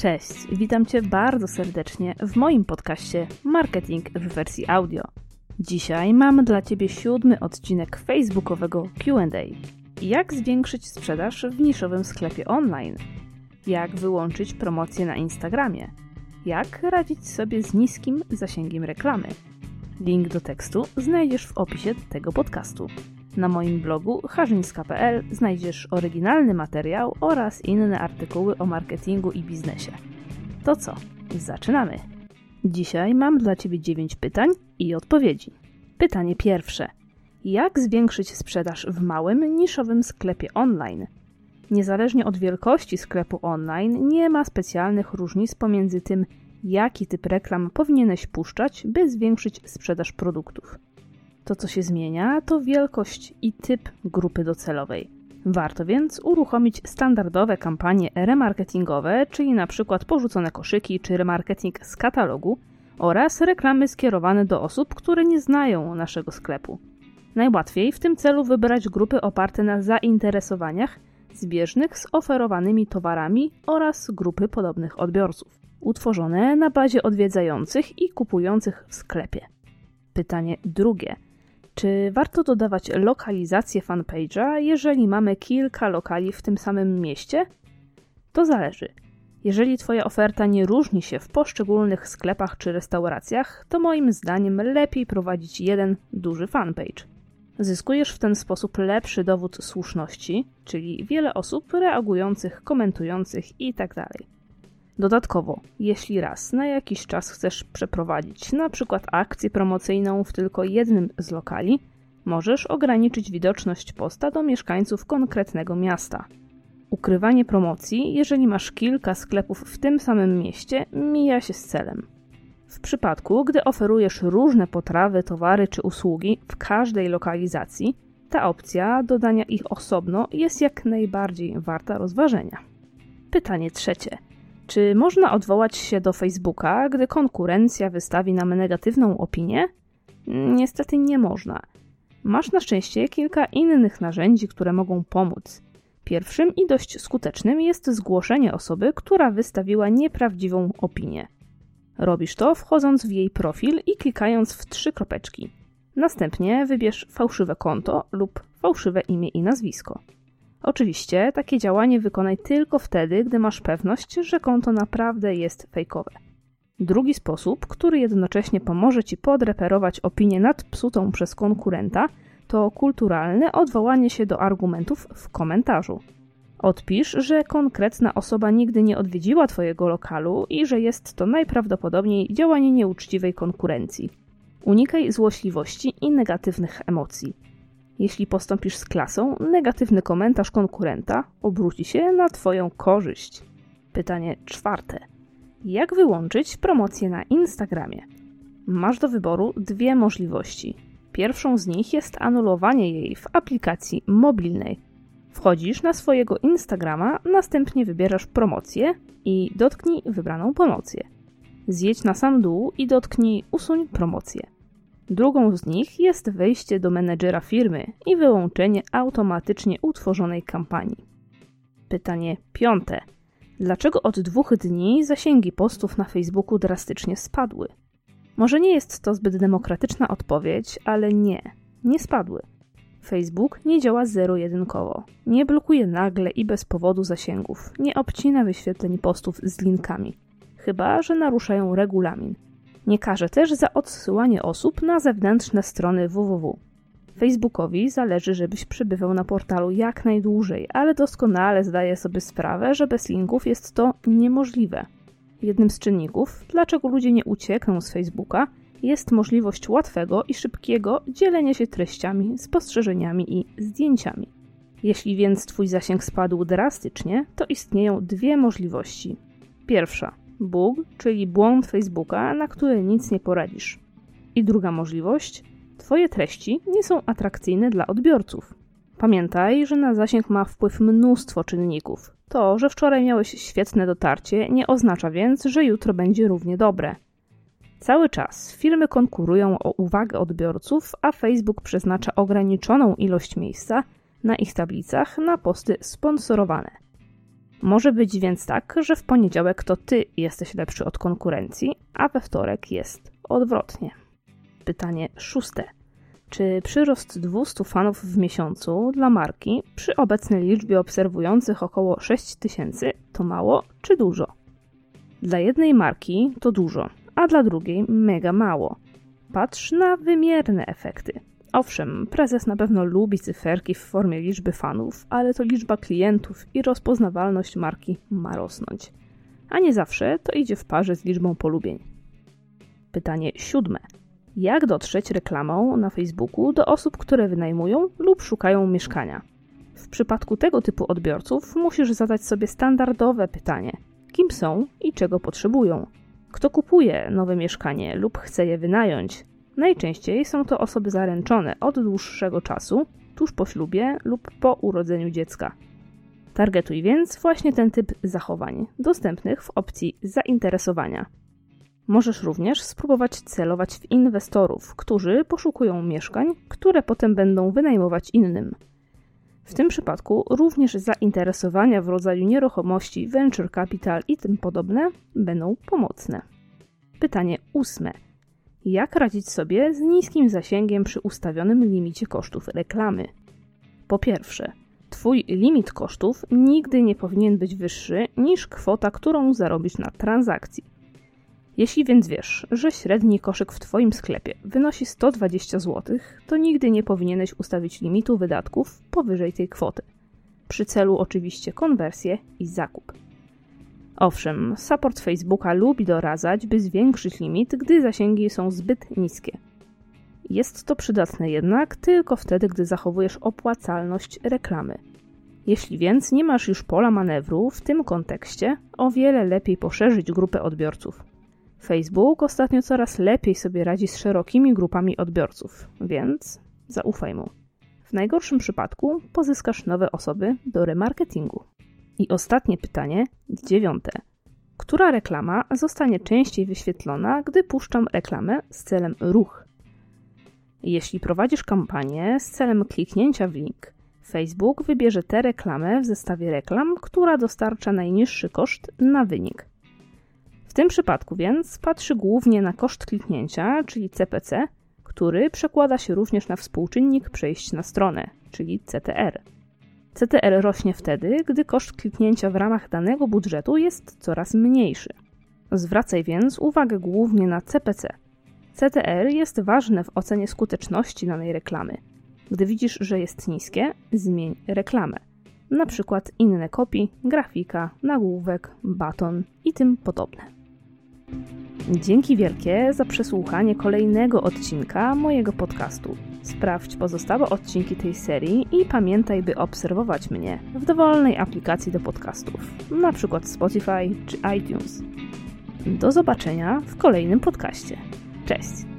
Cześć, witam Cię bardzo serdecznie w moim podcaście Marketing w wersji audio. Dzisiaj mam dla Ciebie siódmy odcinek facebookowego QA. Jak zwiększyć sprzedaż w niszowym sklepie online? Jak wyłączyć promocje na Instagramie? Jak radzić sobie z niskim zasięgiem reklamy? Link do tekstu znajdziesz w opisie tego podcastu. Na moim blogu harzyńska.pl znajdziesz oryginalny materiał oraz inne artykuły o marketingu i biznesie. To co? Zaczynamy! Dzisiaj mam dla Ciebie 9 pytań i odpowiedzi. Pytanie pierwsze. Jak zwiększyć sprzedaż w małym, niszowym sklepie online? Niezależnie od wielkości sklepu online, nie ma specjalnych różnic pomiędzy tym, jaki typ reklam powinieneś puszczać, by zwiększyć sprzedaż produktów. To, co się zmienia, to wielkość i typ grupy docelowej. Warto więc uruchomić standardowe kampanie remarketingowe, czyli na przykład porzucone koszyki czy remarketing z katalogu oraz reklamy skierowane do osób, które nie znają naszego sklepu. Najłatwiej w tym celu wybrać grupy oparte na zainteresowaniach zbieżnych z oferowanymi towarami oraz grupy podobnych odbiorców, utworzone na bazie odwiedzających i kupujących w sklepie. Pytanie drugie – czy warto dodawać lokalizację fanpage'a, jeżeli mamy kilka lokali w tym samym mieście? To zależy. Jeżeli Twoja oferta nie różni się w poszczególnych sklepach czy restauracjach, to moim zdaniem lepiej prowadzić jeden duży fanpage. Zyskujesz w ten sposób lepszy dowód słuszności, czyli wiele osób reagujących, komentujących itd. Dodatkowo, jeśli raz na jakiś czas chcesz przeprowadzić na przykład akcję promocyjną w tylko jednym z lokali, możesz ograniczyć widoczność posta do mieszkańców konkretnego miasta. Ukrywanie promocji, jeżeli masz kilka sklepów w tym samym mieście, mija się z celem. W przypadku, gdy oferujesz różne potrawy, towary czy usługi w każdej lokalizacji, ta opcja dodania ich osobno jest jak najbardziej warta rozważenia. Pytanie trzecie – czy można odwołać się do Facebooka, gdy konkurencja wystawi nam negatywną opinię? Niestety nie można. Masz na szczęście kilka innych narzędzi, które mogą pomóc. Pierwszym i dość skutecznym jest zgłoszenie osoby, która wystawiła nieprawdziwą opinię. Robisz to wchodząc w jej profil i klikając w trzy kropeczki. Następnie wybierz fałszywe konto lub fałszywe imię i nazwisko. Oczywiście takie działanie wykonaj tylko wtedy, gdy masz pewność, że konto naprawdę jest fejkowe. Drugi sposób, który jednocześnie pomoże Ci podreperować opinię nadpsutą przez konkurenta, to kulturalne odwołanie się do argumentów w komentarzu. Odpisz, że konkretna osoba nigdy nie odwiedziła Twojego lokalu i że jest to najprawdopodobniej działanie nieuczciwej konkurencji. Unikaj złośliwości i negatywnych emocji. Jeśli postąpisz z klasą, negatywny komentarz konkurenta obróci się na Twoją korzyść. Pytanie czwarte. Jak wyłączyć promocję na Instagramie? Masz do wyboru dwie możliwości. Pierwszą z nich jest anulowanie jej w aplikacji mobilnej. Wchodzisz na swojego Instagrama, następnie wybierasz promocję i dotknij wybraną promocję. Zjedź na sam dół i dotknij usuń promocję. Drugą z nich jest wejście do menedżera firmy i wyłączenie automatycznie utworzonej kampanii. Pytanie piąte. Dlaczego od dwóch dni zasięgi postów na Facebooku drastycznie spadły? Może nie jest to zbyt demokratyczna odpowiedź, ale nie, nie spadły. Facebook nie działa zero-jedynkowo, nie blokuje nagle i bez powodu zasięgów, nie obcina wyświetleń postów z linkami, chyba że naruszają regulamin – nie każe też za odsyłanie osób na zewnętrzne strony www. Facebookowi zależy, żebyś przebywał na portalu jak najdłużej, ale doskonale zdaje sobie sprawę, że bez linków jest to niemożliwe. Jednym z czynników, dlaczego ludzie nie uciekną z Facebooka, jest możliwość łatwego i szybkiego dzielenia się treściami, spostrzeżeniami i zdjęciami. Jeśli więc Twój zasięg spadł drastycznie, to istnieją dwie możliwości. Pierwsza bug, czyli błąd Facebooka, na który nic nie poradzisz. I druga możliwość, Twoje treści nie są atrakcyjne dla odbiorców. Pamiętaj, że na zasięg ma wpływ mnóstwo czynników. To, że wczoraj miałeś świetne dotarcie, nie oznacza więc, że jutro będzie równie dobre. Cały czas firmy konkurują o uwagę odbiorców, a Facebook przeznacza ograniczoną ilość miejsca na ich tablicach na posty sponsorowane. Może być więc tak, że w poniedziałek to ty jesteś lepszy od konkurencji, a we wtorek jest odwrotnie. Pytanie szóste. Czy przyrost 200 fanów w miesiącu dla marki przy obecnej liczbie obserwujących około 6000 to mało czy dużo? Dla jednej marki to dużo, a dla drugiej mega mało. Patrz na wymierne efekty. Owszem, prezes na pewno lubi cyferki w formie liczby fanów, ale to liczba klientów i rozpoznawalność marki ma rosnąć. A nie zawsze to idzie w parze z liczbą polubień. Pytanie siódme. Jak dotrzeć reklamą na Facebooku do osób, które wynajmują lub szukają mieszkania? W przypadku tego typu odbiorców musisz zadać sobie standardowe pytanie: kim są i czego potrzebują? Kto kupuje nowe mieszkanie lub chce je wynająć? Najczęściej są to osoby zaręczone od dłuższego czasu, tuż po ślubie lub po urodzeniu dziecka. Targetuj więc właśnie ten typ zachowań, dostępnych w opcji zainteresowania. Możesz również spróbować celować w inwestorów, którzy poszukują mieszkań, które potem będą wynajmować innym. W tym przypadku również zainteresowania w rodzaju nieruchomości, venture capital i tym podobne będą pomocne. Pytanie ósme. Jak radzić sobie z niskim zasięgiem przy ustawionym limicie kosztów reklamy? Po pierwsze, Twój limit kosztów nigdy nie powinien być wyższy niż kwota, którą zarobisz na transakcji. Jeśli więc wiesz, że średni koszyk w Twoim sklepie wynosi 120 zł, to nigdy nie powinieneś ustawić limitu wydatków powyżej tej kwoty. Przy celu oczywiście konwersję i zakup. Owszem, support Facebooka lubi doradzać, by zwiększyć limit, gdy zasięgi są zbyt niskie. Jest to przydatne jednak tylko wtedy, gdy zachowujesz opłacalność reklamy. Jeśli więc nie masz już pola manewru w tym kontekście, o wiele lepiej poszerzyć grupę odbiorców. Facebook ostatnio coraz lepiej sobie radzi z szerokimi grupami odbiorców, więc zaufaj mu. W najgorszym przypadku pozyskasz nowe osoby do remarketingu. I ostatnie pytanie, dziewiąte. Która reklama zostanie częściej wyświetlona, gdy puszczam reklamę z celem ruch? Jeśli prowadzisz kampanię z celem kliknięcia w link, Facebook wybierze tę reklamę w zestawie reklam, która dostarcza najniższy koszt na wynik. W tym przypadku więc patrzy głównie na koszt kliknięcia, czyli CPC, który przekłada się również na współczynnik przejść na stronę, czyli CTR. CTR rośnie wtedy, gdy koszt kliknięcia w ramach danego budżetu jest coraz mniejszy. Zwracaj więc uwagę głównie na CPC. CTR jest ważne w ocenie skuteczności danej reklamy. Gdy widzisz, że jest niskie, zmień reklamę. Na przykład inne kopii, grafika, nagłówek, baton i tym podobne. Dzięki wielkie za przesłuchanie kolejnego odcinka mojego podcastu. Sprawdź pozostałe odcinki tej serii i pamiętaj, by obserwować mnie w dowolnej aplikacji do podcastów, np. Spotify czy iTunes. Do zobaczenia w kolejnym podcaście. Cześć!